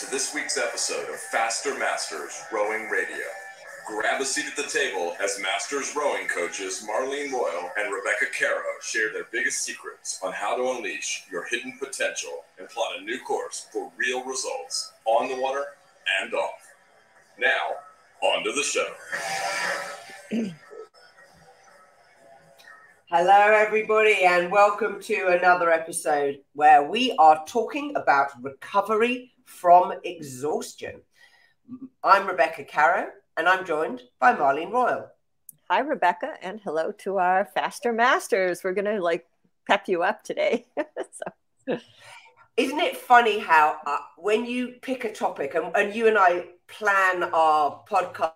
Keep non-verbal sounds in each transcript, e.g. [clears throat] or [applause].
to this week's episode of Faster Masters Rowing Radio. Grab a seat at the table as Masters rowing coaches Marlene Royal and Rebecca Caro share their biggest secrets on how to unleash your hidden potential and plot a new course for real results on the water and off. Now, on to the show. [clears throat] Hello, everybody, and welcome to another episode where we are talking about recovery from exhaustion. I'm Rebecca Caro, and I'm joined by Marlene Royal. Hi, Rebecca, and hello to our Faster Masters. We're going to like pep you up today. [laughs] so. Isn't it funny how uh, when you pick a topic and, and you and I plan our podcast?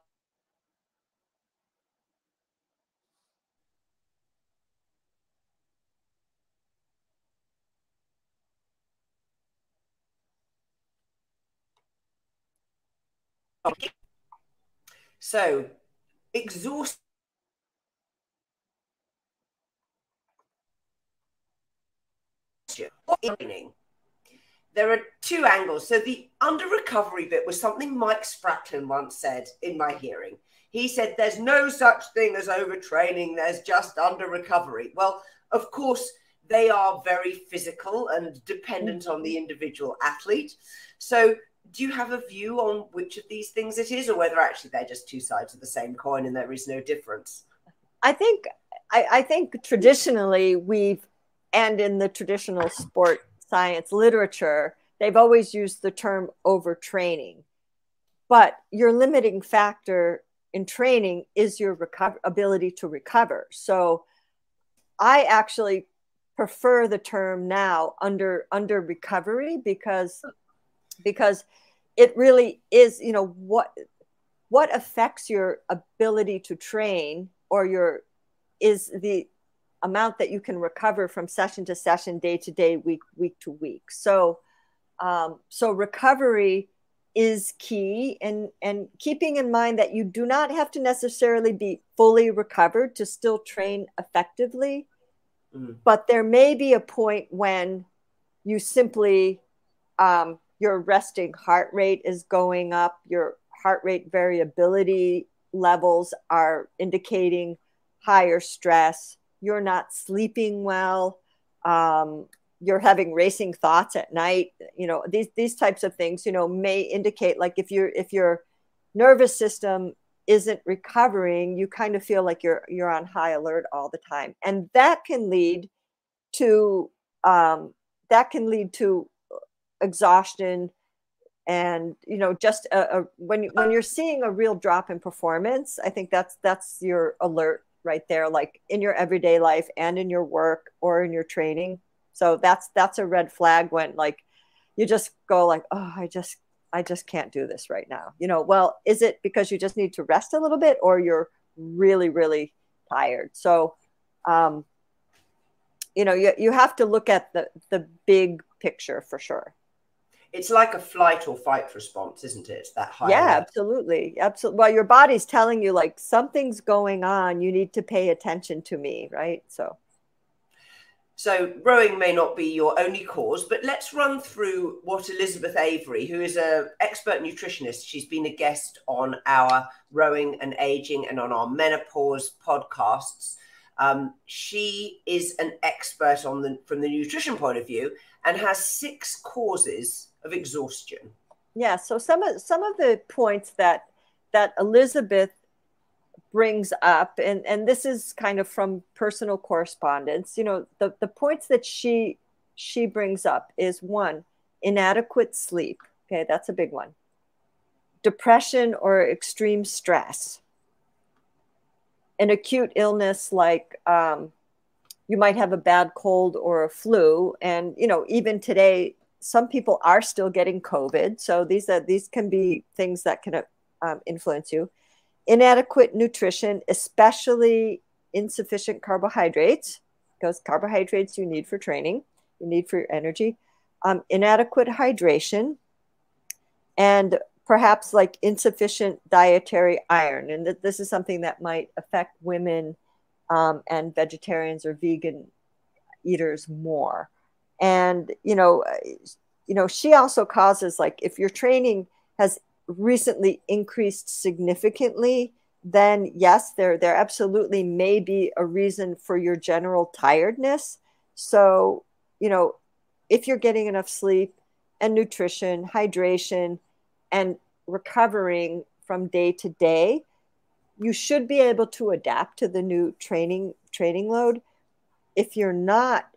So, exhaust. There are two angles. So, the under recovery bit was something Mike Spraklen once said in my hearing. He said, There's no such thing as overtraining, there's just under recovery. Well, of course, they are very physical and dependent on the mm-hmm. individual athlete. So, do you have a view on which of these things it is, or whether actually they're just two sides of the same coin and there is no difference? I think I, I think traditionally we've and in the traditional sport science literature, they've always used the term overtraining. But your limiting factor in training is your ability to recover. So I actually prefer the term now under under recovery because because it really is you know what what affects your ability to train or your is the amount that you can recover from session to session day to day week week to week so um, so recovery is key and and keeping in mind that you do not have to necessarily be fully recovered to still train effectively mm-hmm. but there may be a point when you simply um, your resting heart rate is going up, your heart rate variability levels are indicating higher stress, you're not sleeping well, um, you're having racing thoughts at night, you know, these these types of things, you know, may indicate like if you're if your nervous system isn't recovering, you kind of feel like you're you're on high alert all the time. And that can lead to um, that can lead to exhaustion and you know just a, a, when when you're seeing a real drop in performance i think that's that's your alert right there like in your everyday life and in your work or in your training. So that's that's a red flag when like you just go like oh i just i just can't do this right now. You know well is it because you just need to rest a little bit or you're really really tired? So um you know you, you have to look at the the big picture for sure it's like a flight or fight response, isn't it? That high. Yeah, level. absolutely. Absolutely. Well, your body's telling you like something's going on. You need to pay attention to me, right? So so rowing may not be your only cause, but let's run through what Elizabeth Avery, who is an expert nutritionist, she's been a guest on our rowing and aging and on our menopause podcasts. Um, she is an expert on the from the nutrition point of view and has six causes of exhaustion. Yeah. So some of some of the points that that Elizabeth brings up, and and this is kind of from personal correspondence. You know, the the points that she she brings up is one inadequate sleep. Okay, that's a big one. Depression or extreme stress. An acute illness like um, you might have a bad cold or a flu, and you know even today some people are still getting COVID. So these are these can be things that can um, influence you. Inadequate nutrition, especially insufficient carbohydrates, because carbohydrates you need for training, you need for your energy. Um, inadequate hydration, and perhaps like insufficient dietary iron. And th- this is something that might affect women um, and vegetarians or vegan eaters more and you know uh, you know, she also causes like if your training has recently increased significantly, then yes, there there absolutely may be a reason for your general tiredness. So, you know, if you're getting enough sleep and nutrition, hydration, and recovering from day to day, you should be able to adapt to the new training training load. If you're not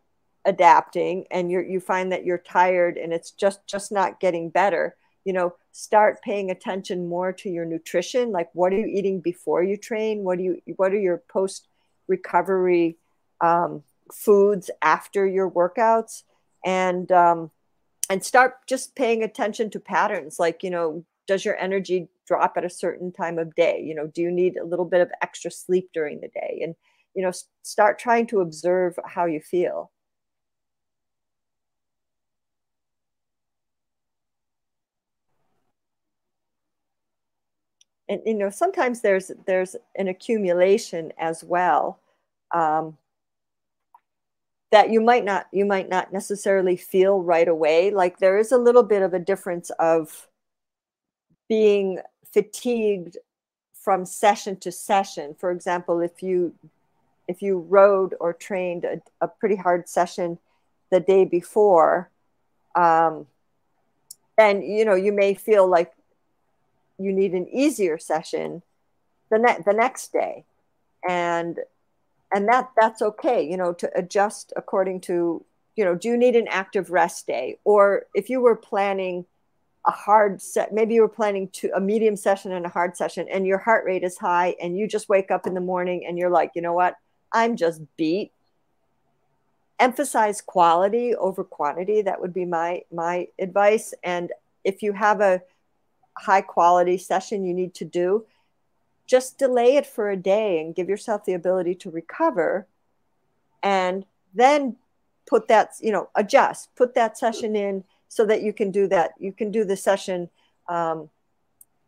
adapting and you you find that you're tired and it's just just not getting better, you know, start paying attention more to your nutrition. Like, what are you eating before you train? What do you what are your post recovery um, foods after your workouts? And um, and start just paying attention to patterns like you know does your energy drop at a certain time of day you know do you need a little bit of extra sleep during the day and you know start trying to observe how you feel and you know sometimes there's there's an accumulation as well um, that you might not you might not necessarily feel right away. Like there is a little bit of a difference of being fatigued from session to session. For example if you if you rode or trained a, a pretty hard session the day before um, and you know you may feel like you need an easier session the, ne- the next day. And and that that's okay you know to adjust according to you know do you need an active rest day? Or if you were planning a hard set maybe you were planning to a medium session and a hard session and your heart rate is high and you just wake up in the morning and you're like you know what? I'm just beat. Emphasize quality over quantity. That would be my my advice. And if you have a high quality session you need to do just delay it for a day and give yourself the ability to recover and then put that you know adjust put that session in so that you can do that. You can do the session um,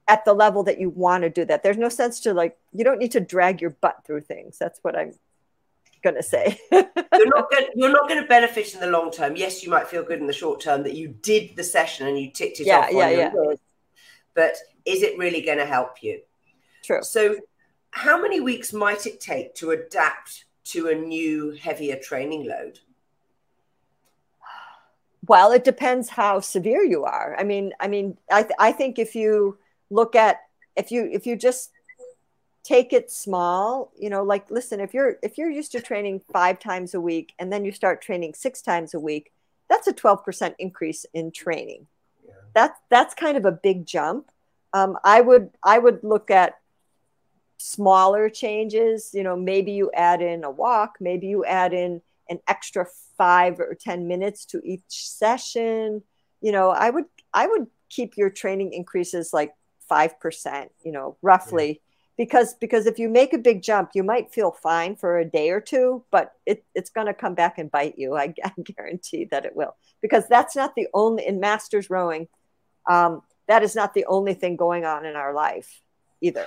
at the level that you want to do that. There's no sense to like you don't need to drag your butt through things. That's what i'm going to say. [laughs] You're not going you're not going to benefit in the long term. Yes you might feel good in the short term that you did the session and you ticked it yeah, off yeah yeah but is it really going to help you True. So, how many weeks might it take to adapt to a new, heavier training load? Well, it depends how severe you are. I mean, I mean, I, th- I think if you look at if you if you just take it small, you know, like listen, if you're if you're used to training five times a week and then you start training six times a week, that's a twelve percent increase in training. That's that's kind of a big jump. Um, I would I would look at smaller changes you know maybe you add in a walk maybe you add in an extra five or ten minutes to each session you know i would i would keep your training increases like 5% you know roughly yeah. because because if you make a big jump you might feel fine for a day or two but it, it's going to come back and bite you I, [laughs] I, guarantee that it will because that's not the only in masters rowing um, that is not the only thing going on in our life either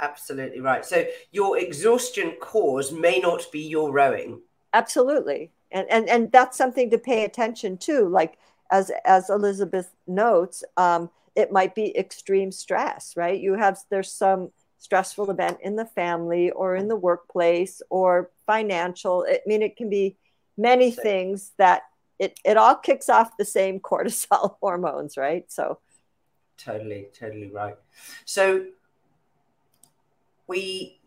Absolutely right. So your exhaustion cause may not be your rowing. Absolutely. And and and that's something to pay attention to. Like as as Elizabeth notes, um, it might be extreme stress, right? You have there's some stressful event in the family or in the workplace or financial. I mean, it can be many things that it, it all kicks off the same [laughs] cortisol hormones, right? So totally, totally right. So we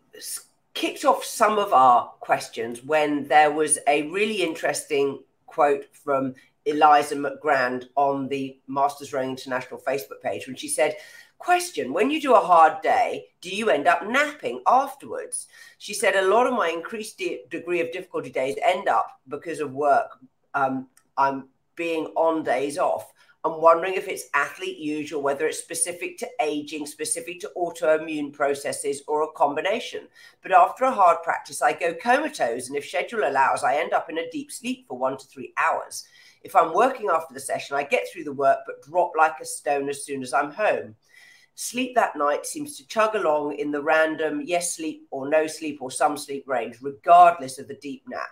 kicked off some of our questions when there was a really interesting quote from Eliza McGrand on the Masters Rowing International Facebook page when she said, Question When you do a hard day, do you end up napping afterwards? She said, A lot of my increased de- degree of difficulty days end up because of work. Um, I'm being on days off. I'm wondering if it's athlete usual, whether it's specific to aging, specific to autoimmune processes, or a combination. But after a hard practice, I go comatose, and if schedule allows, I end up in a deep sleep for one to three hours. If I'm working after the session, I get through the work but drop like a stone as soon as I'm home. Sleep that night seems to chug along in the random yes sleep or no sleep or some sleep range, regardless of the deep nap.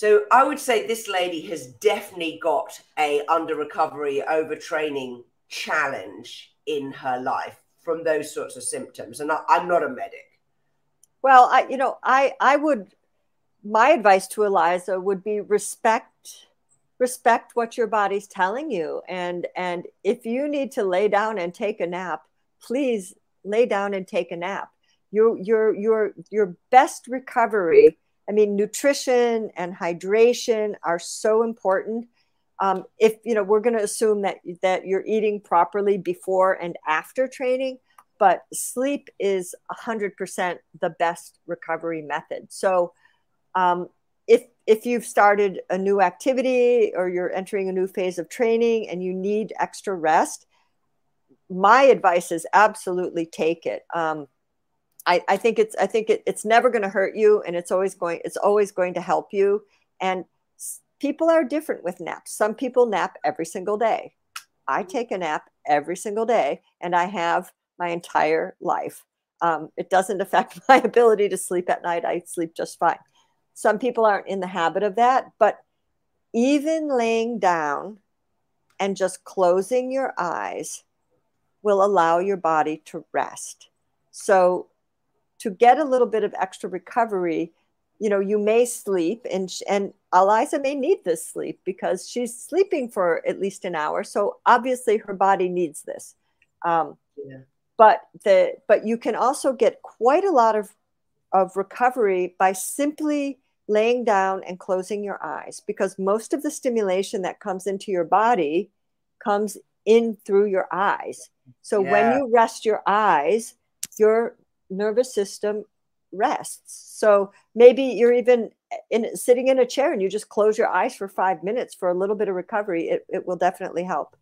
So I would say this lady has definitely got a under recovery overtraining challenge in her life from those sorts of symptoms. And I, I'm not a medic. Well, I you know, I I would my advice to Eliza would be respect respect what your body's telling you and and if you need to lay down and take a nap please lay down and take a nap your your your your best recovery i mean nutrition and hydration are so important. Um, if you know we're going to assume that that you're eating properly before and after training but sleep is 100% the best recovery method. So um, if if you've started a new activity or you're entering a new phase of training and you need extra rest my advice is absolutely take it. Um, I, I think it's I think it, it's never going to hurt you and it's always going it's always going to help you. And people are different with naps. Some people nap every single day. I take a nap every single day and I have my entire life. Um, it doesn't [laughs] affect my ability to sleep at night. I sleep just fine. Some people aren't in the habit of that, but even laying down and just closing your eyes will allow your body to rest. So, to get a little bit of extra recovery, you know, you may sleep, and and Eliza may need this sleep because she's sleeping for at least an hour. So obviously, her body needs this. Um, yeah. But the but you can also get quite a lot of of recovery by simply laying down and closing your eyes because most of the stimulation that comes into your body comes in through your eyes. So yeah. when you rest your eyes, your nervous system rests. So maybe you're even in sitting in a chair and you just close your eyes for five minutes for a little bit of recovery. It, it will definitely help.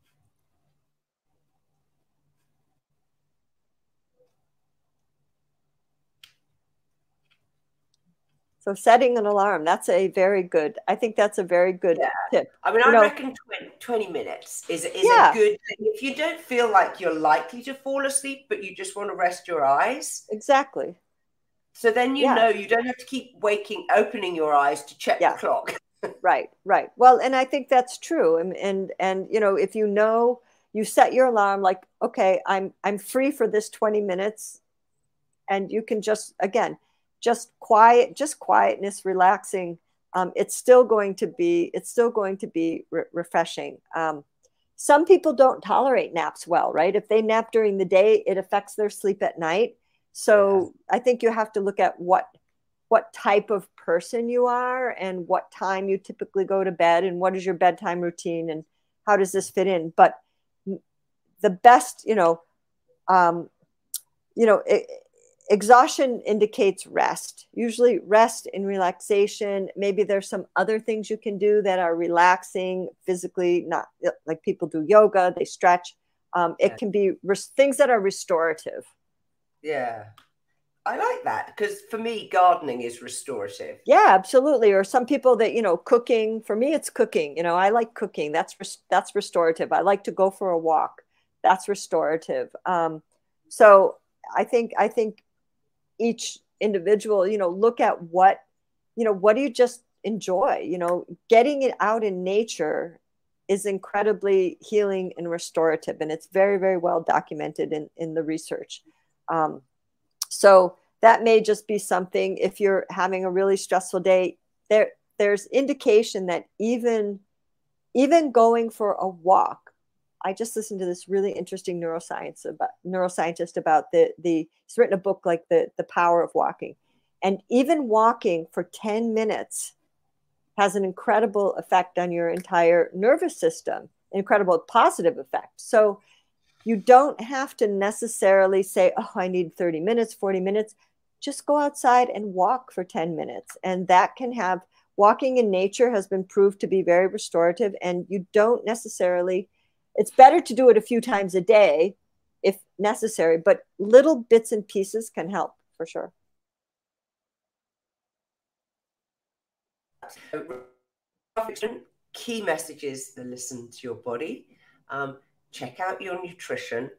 So setting an alarm, that's a very good, I think that's a very good yeah. tip. I mean, you I know, reckon 20, 20, minutes is, is yeah. a good thing. If you don't feel like you're likely to fall asleep, but you just want to rest your eyes. Exactly. So then you yeah. know you don't have to keep waking, opening your eyes to check the clock. [laughs] right, right. Well, and I think that's true. And, and, and, you know, if you know, you set your alarm like, okay, I'm, I'm free for this 20 minutes and you can just, again, just quiet, just quietness, relaxing. Um, it's still going to be, it's still going to be re- refreshing. Um, some people don't tolerate naps well, right? If they nap during the day, it affects their sleep at night. So yeah. I think you have to look at what what type of person you are and what time you typically go to bed and what is your bedtime routine and how does this fit in. But the best, you know, um, you know, it, exhaustion indicates rest usually rest and relaxation. Maybe there's some other things you can do that are relaxing physically not like people do yoga they stretch. Um, it yeah. can be res- things that are restorative. Yeah. I like that because for me gardening is restorative. Yeah absolutely. Or some people that you know cooking for me it's cooking you know i like cooking. That's res- that's restorative. I like to go for a walk. That's restorative. Um, so I think I think each individual you know look at what you know what do you just enjoy? You know getting it out in nature is incredibly healing and restorative and it's very very well documented in in the research. Um, so that may just be something if you're having a really stressful day there there's indication that even even going for a walk I just listened to this really interesting neuroscience about neuroscientist about the the he's written a book like the the power of walking, and even walking for ten minutes has an incredible effect on your entire nervous system, incredible positive effect. So you don't have to necessarily say, "Oh, I need thirty minutes, forty minutes." Just go outside and walk for ten minutes, and that can have walking in nature has been proved to be very restorative, and you don't necessarily it's better to do it a few times a day if necessary, but little bits and pieces can help for sure. Key messages to listen to your body, um, check out your nutrition,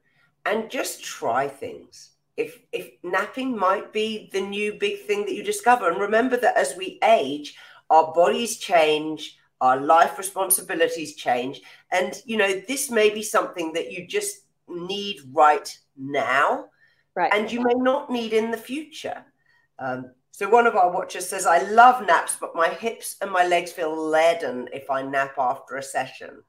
and just try things. If, if napping might be the new big thing that you discover, and remember that as we age, our bodies change, our life responsibilities change. And, you know, this may be something that you just need right now. Right. And you may not need in the future. Um, so one of our watchers says, I love naps, but my hips and my legs feel leaden if I nap after a session.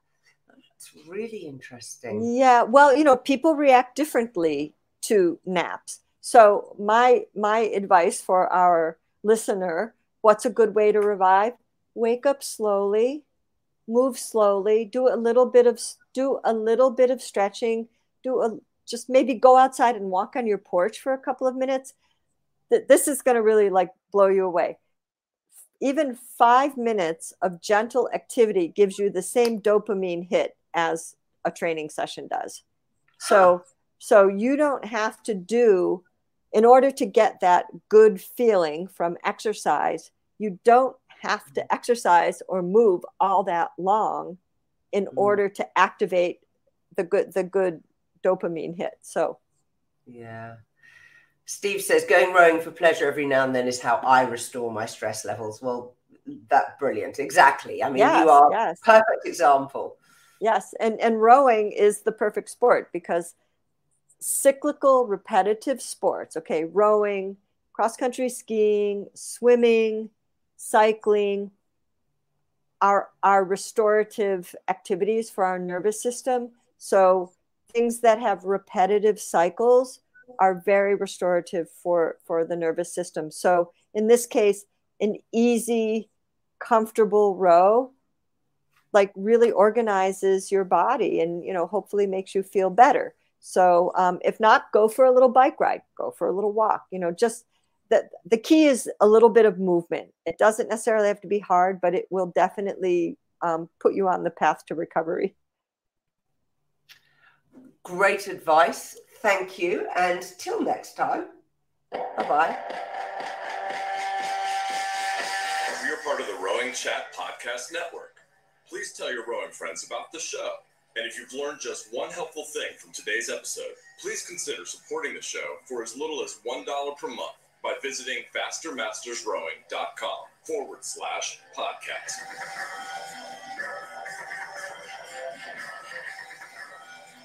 That's really interesting. Yeah. Well, you know, people react differently to naps. So my my advice for our listener, what's a good way to revive? Wake up slowly, move slowly, do a little bit of do a little bit of stretching, do a just maybe go outside and walk on your porch for a couple of minutes. This is going to really like blow you away. Even five minutes of gentle activity gives you the same dopamine hit as a training session does. So, so you don't have to do in order to get that good feeling from exercise, you don't have to exercise or move all that long in mm. order to activate the good the good dopamine hit. So yeah. Steve says going rowing for pleasure every now and then is how I restore my stress levels. Well, that brilliant. Exactly. I mean, yes, you are yes. perfect example. Yes, and and rowing is the perfect sport because cyclical repetitive sports, okay, rowing, cross country skiing, swimming, cycling, are are restorative activities for our nervous system. So things that have repetitive cycles are very restorative for for the nervous system. So in this case, an easy, comfortable row like really organizes your body and you know hopefully makes you feel better so um, if not go for a little bike ride go for a little walk you know just the, the key is a little bit of movement. It doesn't necessarily have to be hard but it will definitely um, put you on the path to recovery. Great advice. Thank you. And till next time. Bye bye we are part of the rowing chat podcast network. Please tell your rowing friends about the show. And if you've learned just one helpful thing from today's episode, please consider supporting the show for as little as $1 per month by visiting fastermastersrowing.com forward slash podcast.